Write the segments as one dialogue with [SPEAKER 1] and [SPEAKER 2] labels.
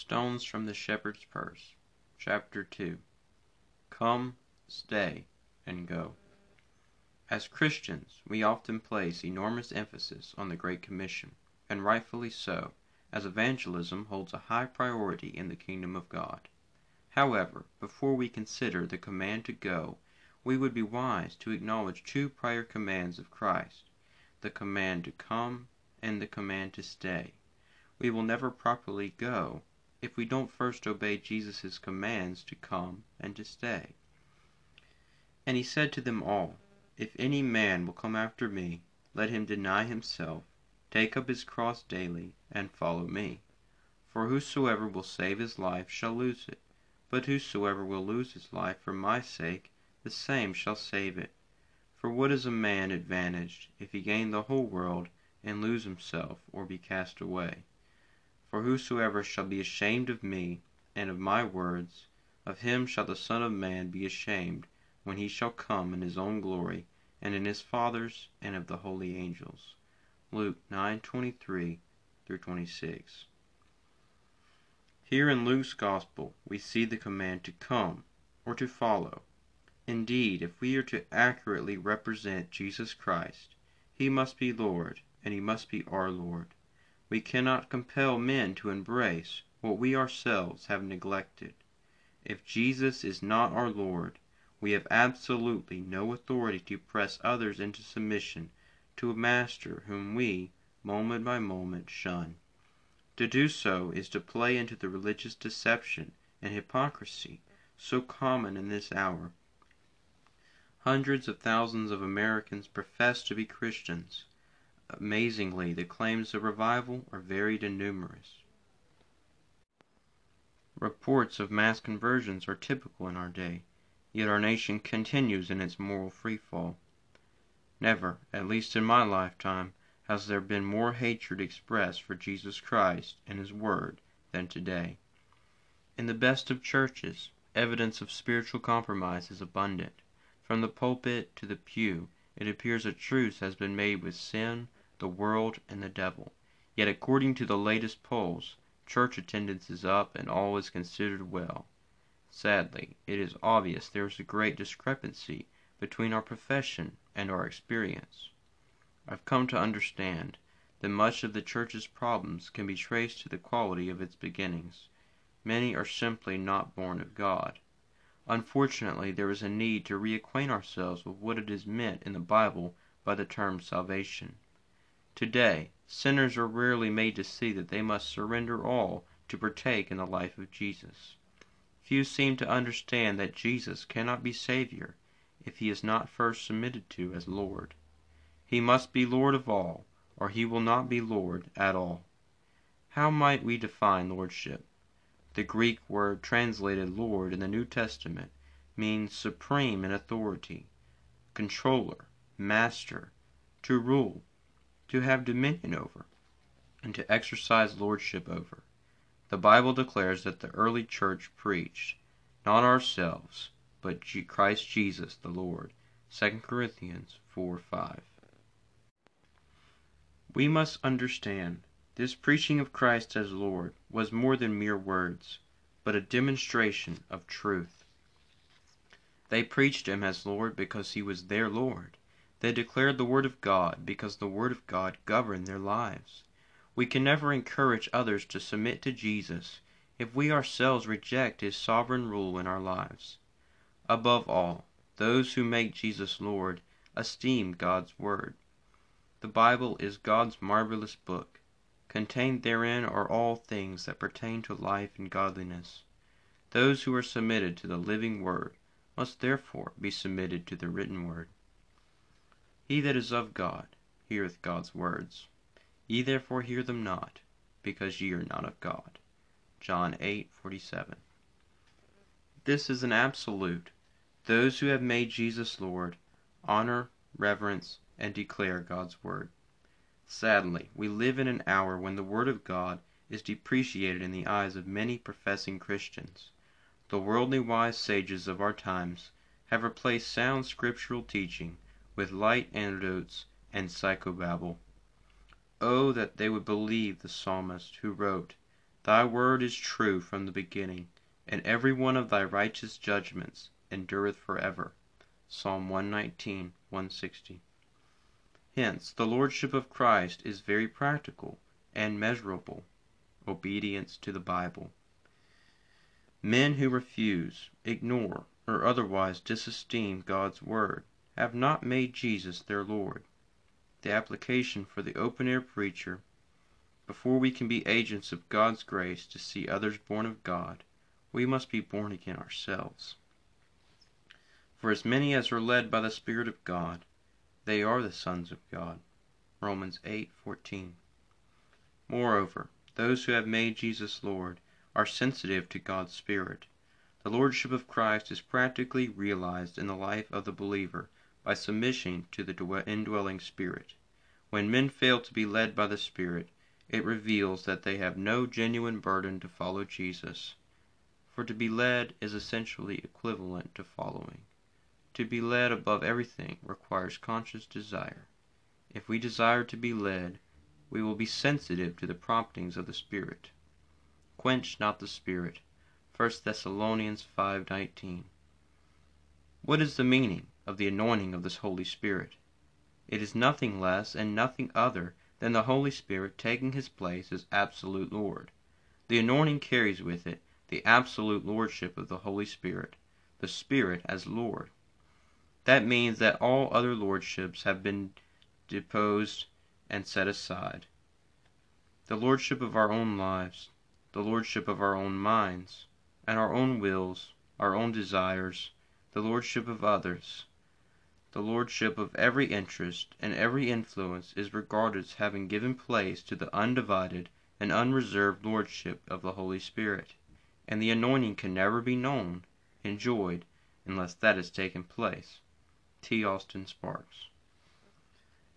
[SPEAKER 1] Stones from the Shepherd's Purse, Chapter 2 Come, Stay, and Go. As Christians, we often place enormous emphasis on the Great Commission, and rightfully so, as evangelism holds a high priority in the kingdom of God. However, before we consider the command to go, we would be wise to acknowledge two prior commands of Christ the command to come and the command to stay. We will never properly go if we don't first obey Jesus' commands to come and to stay. And he said to them all, If any man will come after me, let him deny himself, take up his cross daily, and follow me. For whosoever will save his life shall lose it, but whosoever will lose his life for my sake, the same shall save it. For what is a man advantaged if he gain the whole world and lose himself or be cast away? For whosoever shall be ashamed of me and of my words, of him shall the Son of Man be ashamed when he shall come in his own glory, and in his Father's, and of the holy angels. Luke 9:23 26. Here in Luke's Gospel we see the command to come, or to follow. Indeed, if we are to accurately represent Jesus Christ, he must be Lord, and he must be our Lord. We cannot compel men to embrace what we ourselves have neglected. If Jesus is not our Lord, we have absolutely no authority to press others into submission to a master whom we, moment by moment, shun. To do so is to play into the religious deception and hypocrisy so common in this hour. Hundreds of thousands of Americans profess to be Christians Amazingly, the claims of revival are varied and numerous. Reports of mass conversions are typical in our day, yet our nation continues in its moral freefall. Never, at least in my lifetime, has there been more hatred expressed for Jesus Christ and His Word than today. In the best of churches, evidence of spiritual compromise is abundant. From the pulpit to the pew, it appears a truce has been made with sin, the world, and the devil. Yet, according to the latest polls, church attendance is up and all is considered well. Sadly, it is obvious there is a great discrepancy between our profession and our experience. I've come to understand that much of the church's problems can be traced to the quality of its beginnings. Many are simply not born of God. Unfortunately, there is a need to reacquaint ourselves with what it is meant in the Bible by the term salvation. Today, sinners are rarely made to see that they must surrender all to partake in the life of Jesus. Few seem to understand that Jesus cannot be Savior if he is not first submitted to as Lord. He must be Lord of all, or he will not be Lord at all. How might we define lordship? The Greek word translated Lord in the New Testament means supreme in authority, controller, master, to rule, to have dominion over, and to exercise lordship over. The Bible declares that the early church preached, not ourselves, but Christ Jesus the Lord. 2 Corinthians 4 5. We must understand this preaching of Christ as Lord was more than mere words, but a demonstration of truth. They preached him as Lord because he was their Lord. They declared the Word of God because the Word of God governed their lives. We can never encourage others to submit to Jesus if we ourselves reject His sovereign rule in our lives. Above all, those who make Jesus Lord esteem God's Word. The Bible is God's marvelous book. Contained therein are all things that pertain to life and godliness. Those who are submitted to the living Word must therefore be submitted to the written Word. He that is of God heareth God's words. Ye therefore hear them not, because ye are not of God. John 8:47. This is an absolute. Those who have made Jesus Lord honor, reverence, and declare God's word. Sadly, we live in an hour when the word of God is depreciated in the eyes of many professing Christians. The worldly wise sages of our times have replaced sound scriptural teaching with light anecdotes and psychobabble. Oh, that they would believe the psalmist who wrote, Thy word is true from the beginning, and every one of thy righteous judgments endureth forever. Psalm 119, 160. Hence, the Lordship of Christ is very practical and measurable obedience to the Bible. Men who refuse, ignore, or otherwise disesteem God's Word have not made Jesus their Lord. The application for the open air preacher before we can be agents of God's grace to see others born of God, we must be born again ourselves. For as many as are led by the Spirit of God, they are the sons of God. Romans 8:14. Moreover, those who have made Jesus Lord are sensitive to God's Spirit. The Lordship of Christ is practically realized in the life of the believer by submission to the indwelling Spirit. When men fail to be led by the Spirit, it reveals that they have no genuine burden to follow Jesus. For to be led is essentially equivalent to following. To be led above everything requires conscious desire. If we desire to be led, we will be sensitive to the promptings of the Spirit. Quench not the Spirit. 1 Thessalonians 5:19. What is the meaning of the anointing of this Holy Spirit? It is nothing less and nothing other than the Holy Spirit taking his place as absolute Lord. The anointing carries with it the absolute lordship of the Holy Spirit, the Spirit as Lord. That means that all other lordships have been deposed and set aside. The lordship of our own lives, the lordship of our own minds, and our own wills, our own desires, the lordship of others, the lordship of every interest and every influence is regarded as having given place to the undivided and unreserved lordship of the Holy Spirit, and the anointing can never be known, enjoyed, unless that has taken place. T. Austin Sparks.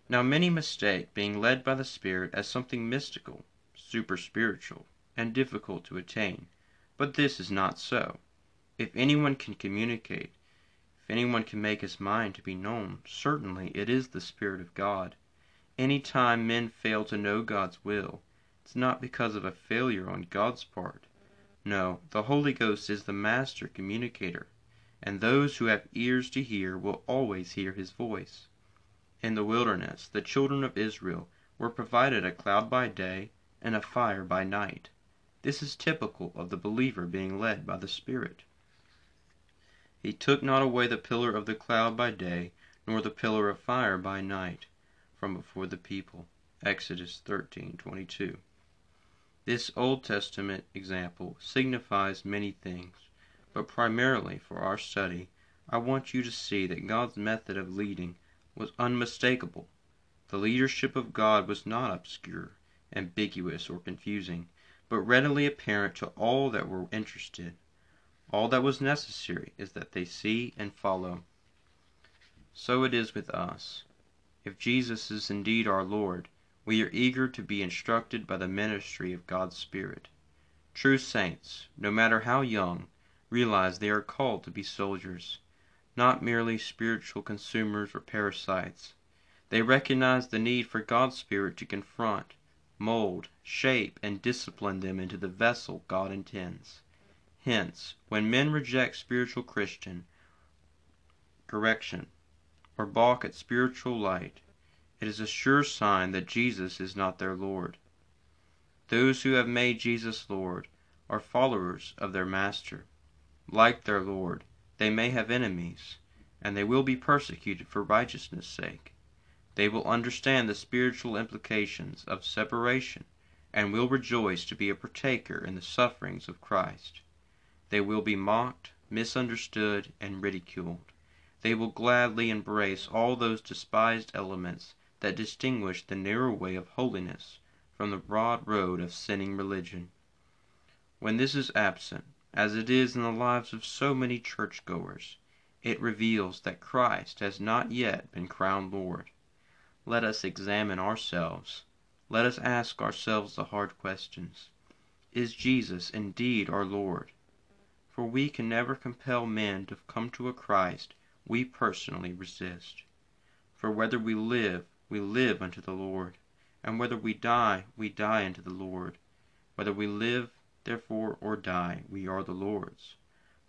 [SPEAKER 1] Now many mistake being led by the Spirit as something mystical, super spiritual, and difficult to attain, but this is not so. If anyone can communicate if anyone can make his mind to be known, certainly it is the Spirit of God. Any time men fail to know God's will, it's not because of a failure on God's part. No, the Holy Ghost is the master communicator, and those who have ears to hear will always hear his voice. In the wilderness, the children of Israel were provided a cloud by day and a fire by night. This is typical of the believer being led by the Spirit. He took not away the pillar of the cloud by day, nor the pillar of fire by night, from before the people. Exodus 13:22. This Old Testament example signifies many things, but primarily for our study, I want you to see that God's method of leading was unmistakable. The leadership of God was not obscure, ambiguous, or confusing, but readily apparent to all that were interested. All that was necessary is that they see and follow. So it is with us. If Jesus is indeed our Lord, we are eager to be instructed by the ministry of God's Spirit. True saints, no matter how young, realize they are called to be soldiers, not merely spiritual consumers or parasites. They recognize the need for God's Spirit to confront, mold, shape, and discipline them into the vessel God intends. Hence, when men reject spiritual Christian correction or balk at spiritual light, it is a sure sign that Jesus is not their Lord. Those who have made Jesus Lord are followers of their Master. Like their Lord, they may have enemies, and they will be persecuted for righteousness' sake. They will understand the spiritual implications of separation and will rejoice to be a partaker in the sufferings of Christ. They will be mocked, misunderstood, and ridiculed. They will gladly embrace all those despised elements that distinguish the narrow way of holiness from the broad road of sinning religion. When this is absent, as it is in the lives of so many churchgoers, it reveals that Christ has not yet been crowned Lord. Let us examine ourselves. Let us ask ourselves the hard questions. Is Jesus indeed our Lord? For we can never compel men to come to a Christ we personally resist. For whether we live, we live unto the Lord, and whether we die, we die unto the Lord. Whether we live, therefore, or die, we are the Lord's.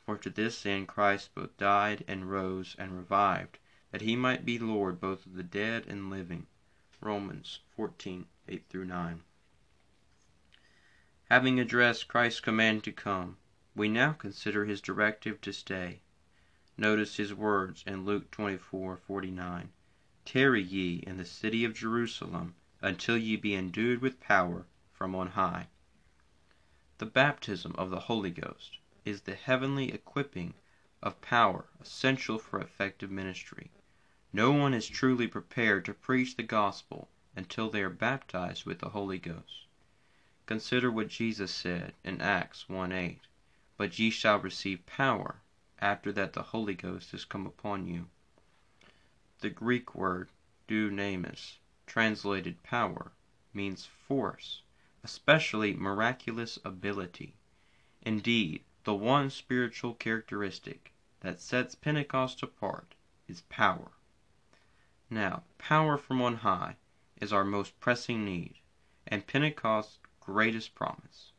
[SPEAKER 1] For to this end Christ both died and rose and revived, that he might be Lord both of the dead and living. Romans 14 8 9. Having addressed Christ's command to come, we now consider his directive to stay. Notice his words in Luke 24:49. Tarry ye in the city of Jerusalem until ye be endued with power from on high. The baptism of the Holy Ghost is the heavenly equipping of power essential for effective ministry. No one is truly prepared to preach the gospel until they are baptized with the Holy Ghost. Consider what Jesus said in Acts 1:8. But ye shall receive power after that the Holy Ghost is come upon you. The Greek word dunamis, translated power, means force, especially miraculous ability. Indeed, the one spiritual characteristic that sets Pentecost apart is power. Now, power from on high is our most pressing need, and Pentecost's greatest promise.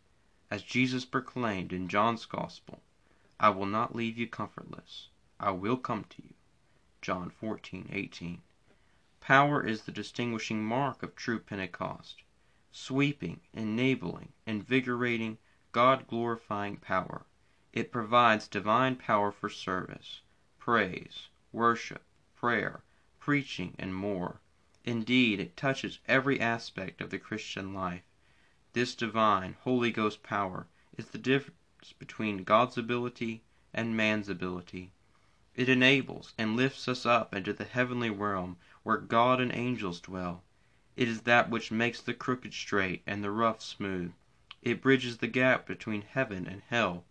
[SPEAKER 1] As Jesus proclaimed in John's Gospel, I will not leave you comfortless. I will come to you. John 14:18. Power is the distinguishing mark of true Pentecost. Sweeping, enabling, invigorating, God glorifying power. It provides divine power for service, praise, worship, prayer, preaching, and more. Indeed, it touches every aspect of the Christian life. This divine, Holy Ghost power is the difference between God's ability and man's ability. It enables and lifts us up into the heavenly realm where God and angels dwell. It is that which makes the crooked straight and the rough smooth. It bridges the gap between heaven and hell.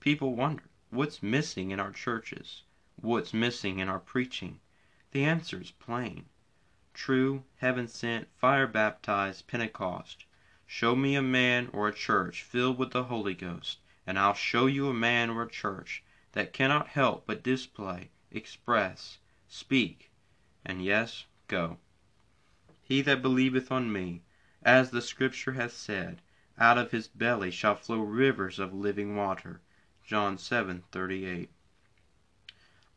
[SPEAKER 1] People wonder, what's missing in our churches? What's missing in our preaching? The answer is plain. True, heaven sent, fire baptized Pentecost Show me a man or a church filled with the Holy Ghost, and I'll show you a man or a church that cannot help but display, express, speak, and yes, go. He that believeth on me, as the Scripture hath said, out of his belly shall flow rivers of living water. John 7:38.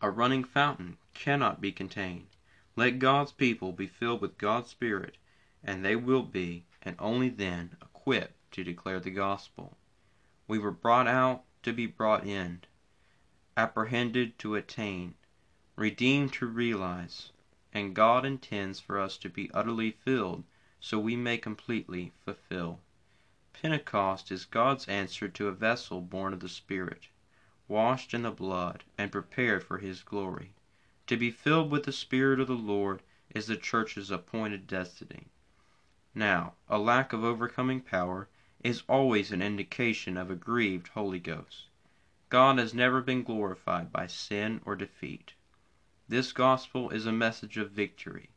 [SPEAKER 1] A running fountain cannot be contained. Let God's people be filled with God's Spirit, and they will be and only then equipped to declare the gospel. We were brought out to be brought in, apprehended to attain, redeemed to realize, and God intends for us to be utterly filled so we may completely fulfill. Pentecost is God's answer to a vessel born of the Spirit, washed in the blood, and prepared for His glory. To be filled with the Spirit of the Lord is the church's appointed destiny. Now, a lack of overcoming power is always an indication of a grieved Holy Ghost. God has never been glorified by sin or defeat. This gospel is a message of victory.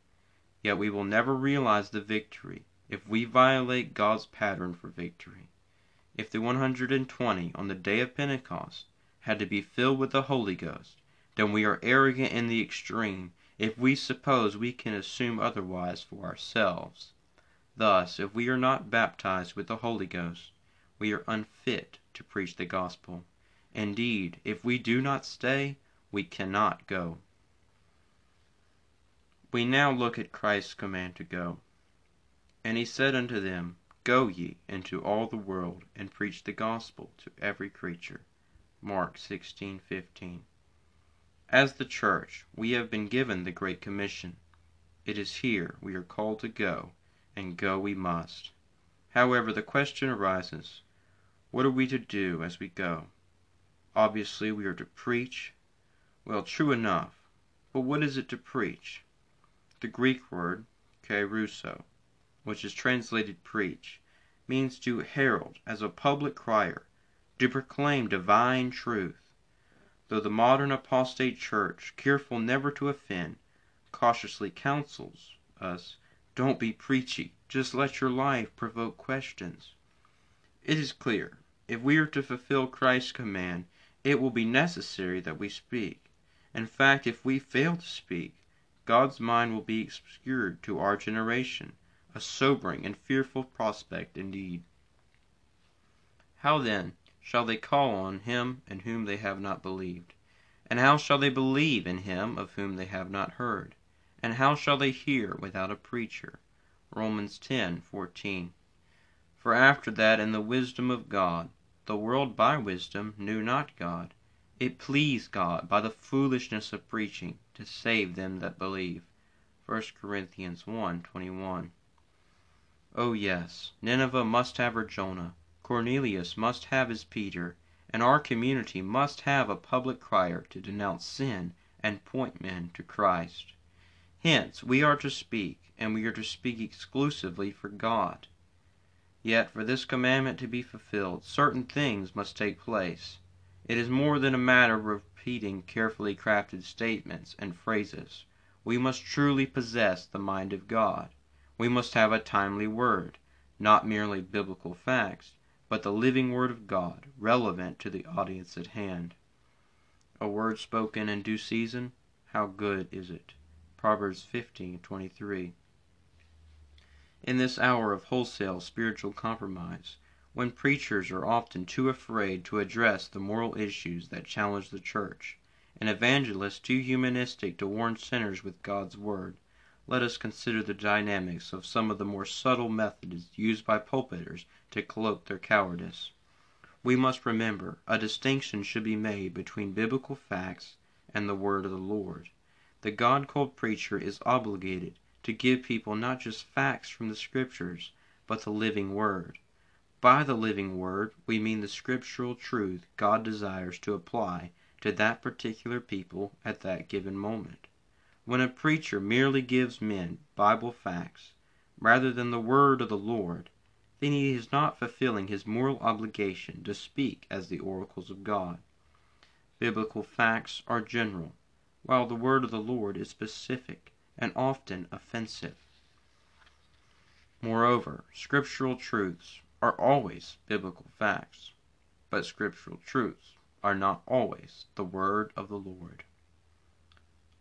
[SPEAKER 1] Yet we will never realize the victory if we violate God's pattern for victory. If the 120 on the day of Pentecost had to be filled with the Holy Ghost, then we are arrogant in the extreme if we suppose we can assume otherwise for ourselves. Thus, if we are not baptized with the Holy Ghost, we are unfit to preach the gospel. Indeed, if we do not stay, we cannot go. We now look at Christ's command to go. And he said unto them, Go ye into all the world, and preach the gospel to every creature. Mark 16:15. As the church, we have been given the great commission. It is here we are called to go and go we must. However, the question arises what are we to do as we go? Obviously, we are to preach. Well, true enough, but what is it to preach? The Greek word, kerusso, which is translated preach, means to herald as a public crier, to proclaim divine truth. Though the modern apostate church, careful never to offend, cautiously counsels us don't be preachy. Just let your life provoke questions. It is clear, if we are to fulfill Christ's command, it will be necessary that we speak. In fact, if we fail to speak, God's mind will be obscured to our generation, a sobering and fearful prospect indeed. How then shall they call on him in whom they have not believed? And how shall they believe in him of whom they have not heard? And how shall they hear without a preacher? Romans 10:14. For after that in the wisdom of God, the world by wisdom knew not God. It pleased God by the foolishness of preaching to save them that believe. 1 Corinthians 1:21. Oh yes, Nineveh must have her Jonah, Cornelius must have his Peter, and our community must have a public crier to denounce sin and point men to Christ. Hence we are to speak, and we are to speak exclusively for God. Yet for this commandment to be fulfilled, certain things must take place. It is more than a matter of repeating carefully crafted statements and phrases. We must truly possess the mind of God. We must have a timely word, not merely biblical facts, but the living word of God, relevant to the audience at hand. A word spoken in due season, how good is it? Proverbs 15:23. In this hour of wholesale spiritual compromise, when preachers are often too afraid to address the moral issues that challenge the church, and evangelists too humanistic to warn sinners with God's word, let us consider the dynamics of some of the more subtle methods used by pulpiters to cloak their cowardice. We must remember a distinction should be made between biblical facts and the word of the Lord. The God called preacher is obligated to give people not just facts from the Scriptures, but the living Word. By the living Word, we mean the scriptural truth God desires to apply to that particular people at that given moment. When a preacher merely gives men Bible facts, rather than the Word of the Lord, then he is not fulfilling his moral obligation to speak as the oracles of God. Biblical facts are general while the word of the Lord is specific and often offensive. Moreover, scriptural truths are always biblical facts, but scriptural truths are not always the word of the Lord.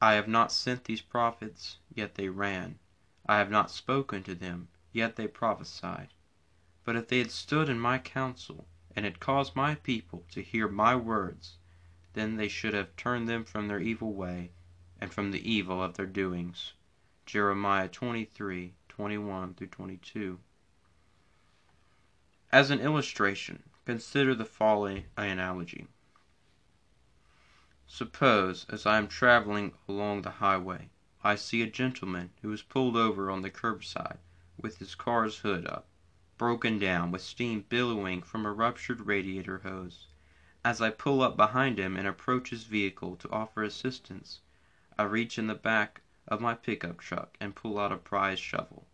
[SPEAKER 1] I have not sent these prophets, yet they ran. I have not spoken to them, yet they prophesied. But if they had stood in my counsel, and had caused my people to hear my words, then they should have turned them from their evil way, and from the evil of their doings. Jeremiah 23, 21 22. As an illustration, consider the following analogy. Suppose, as I am traveling along the highway, I see a gentleman who is pulled over on the curbside with his car's hood up, broken down, with steam billowing from a ruptured radiator hose. As I pull up behind him and approach his vehicle to offer assistance, I reach in the back of my pickup truck and pull out a prize shovel.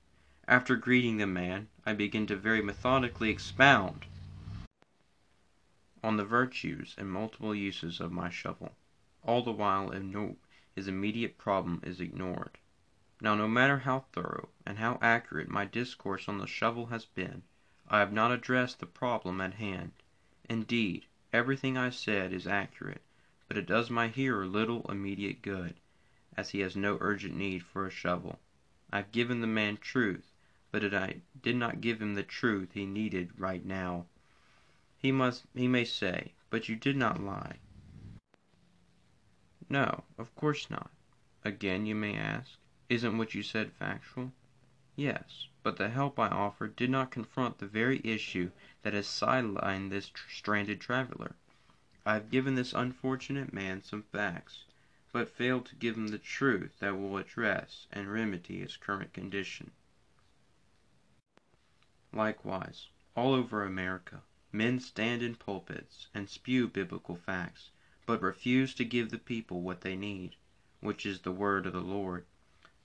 [SPEAKER 1] After greeting the man, I begin to very methodically expound on the virtues and multiple uses of my shovel, all the while his immediate problem is ignored. Now, no matter how thorough and how accurate my discourse on the shovel has been, I have not addressed the problem at hand. Indeed, Everything I said is accurate, but it does my hearer little immediate good, as he has no urgent need for a shovel. I have given the man truth, but I did not give him the truth he needed right now. He must he may say, "But you did not lie." No, of course not. Again you may ask, "Isn't what you said factual?" Yes, but the help I offered did not confront the very issue that has sidelined this stranded traveler. I have given this unfortunate man some facts, but failed to give him the truth that will address and remedy his current condition. Likewise, all over America, men stand in pulpits and spew biblical facts, but refuse to give the people what they need, which is the word of the Lord.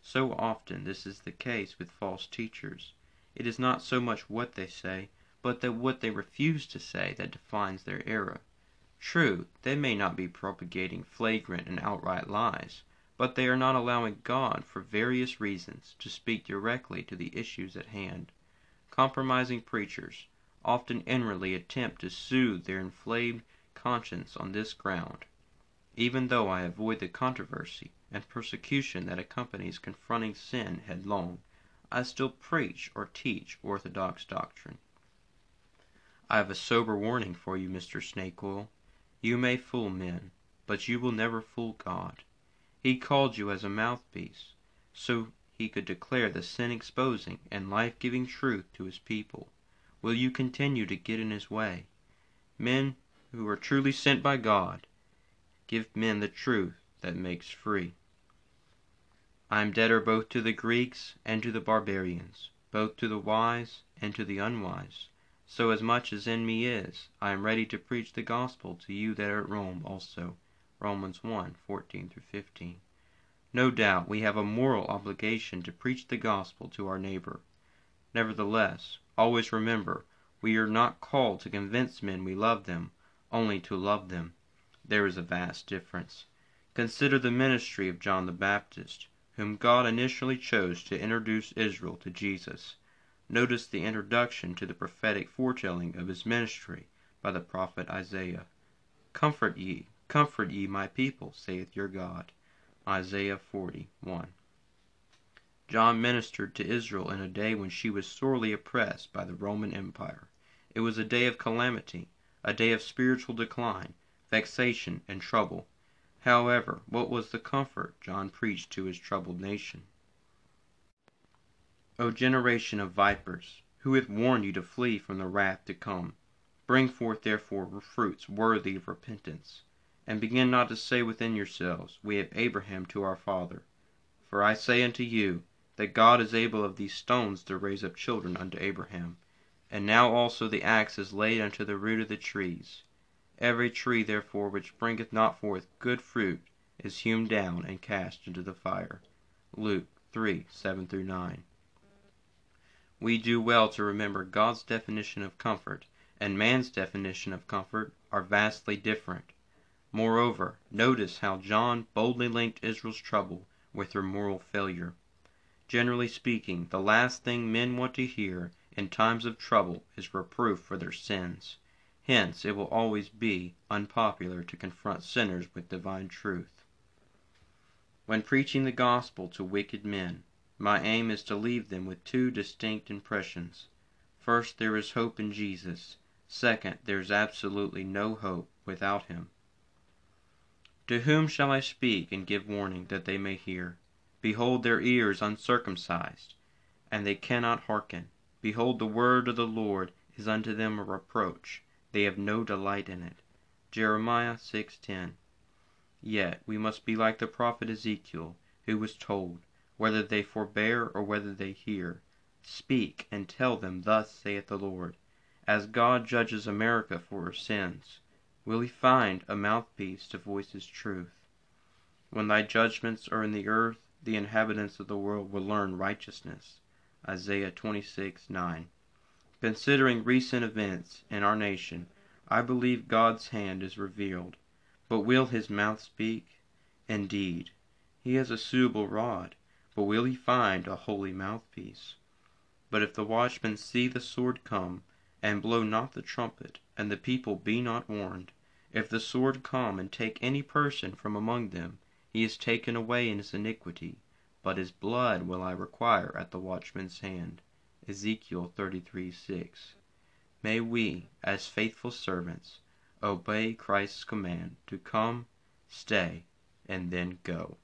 [SPEAKER 1] So often this is the case with false teachers. It is not so much what they say, but that what they refuse to say that defines their error. True, they may not be propagating flagrant and outright lies, but they are not allowing God, for various reasons, to speak directly to the issues at hand. Compromising preachers often inwardly attempt to soothe their inflamed conscience on this ground. Even though I avoid the controversy and persecution that accompanies confronting sin headlong, I still preach or teach orthodox doctrine. I have a sober warning for you, Mr. Snakeoil. You may fool men, but you will never fool God. He called you as a mouthpiece, so he could declare the sin exposing and life giving truth to his people. Will you continue to get in his way? Men who are truly sent by God give men the truth that makes free. I am debtor both to the Greeks and to the barbarians, both to the wise and to the unwise. So as much as in me is, I am ready to preach the gospel to you that are at Rome also. Romans 1 14 15. No doubt we have a moral obligation to preach the gospel to our neighbor. Nevertheless, always remember, we are not called to convince men we love them, only to love them. There is a vast difference. Consider the ministry of John the Baptist, whom God initially chose to introduce Israel to Jesus. Notice the introduction to the prophetic foretelling of his ministry by the prophet Isaiah. Comfort ye, comfort ye my people, saith your God. Isaiah 41. John ministered to Israel in a day when she was sorely oppressed by the Roman Empire. It was a day of calamity, a day of spiritual decline, vexation, and trouble. However, what was the comfort John preached to his troubled nation? O generation of vipers, who hath warned you to flee from the wrath to come? Bring forth therefore fruits worthy of repentance, and begin not to say within yourselves, We have Abraham to our father. For I say unto you, that God is able of these stones to raise up children unto Abraham. And now also the axe is laid unto the root of the trees. Every tree therefore which bringeth not forth good fruit is hewn down and cast into the fire. Luke 3 7 9. We do well to remember God's definition of comfort and man's definition of comfort are vastly different. Moreover, notice how John boldly linked Israel's trouble with her moral failure. Generally speaking, the last thing men want to hear in times of trouble is reproof for their sins. Hence, it will always be unpopular to confront sinners with divine truth. When preaching the gospel to wicked men, my aim is to leave them with two distinct impressions. First, there is hope in Jesus. Second, there is absolutely no hope without him. To whom shall I speak and give warning that they may hear? Behold, their ears uncircumcised, and they cannot hearken. Behold, the word of the Lord is unto them a reproach. They have no delight in it. Jeremiah 6:10. Yet we must be like the prophet Ezekiel, who was told, whether they forbear or whether they hear. Speak and tell them, Thus saith the Lord. As God judges America for her sins, will he find a mouthpiece to voice his truth? When thy judgments are in the earth, the inhabitants of the world will learn righteousness. Isaiah 26 9. Considering recent events in our nation, I believe God's hand is revealed. But will his mouth speak? Indeed, he has a suitable rod but will he find a holy mouthpiece? But if the watchman see the sword come, and blow not the trumpet, and the people be not warned, if the sword come and take any person from among them, he is taken away in his iniquity, but his blood will I require at the watchman's hand. Ezekiel 33 6. May we, as faithful servants, obey Christ's command to come, stay, and then go.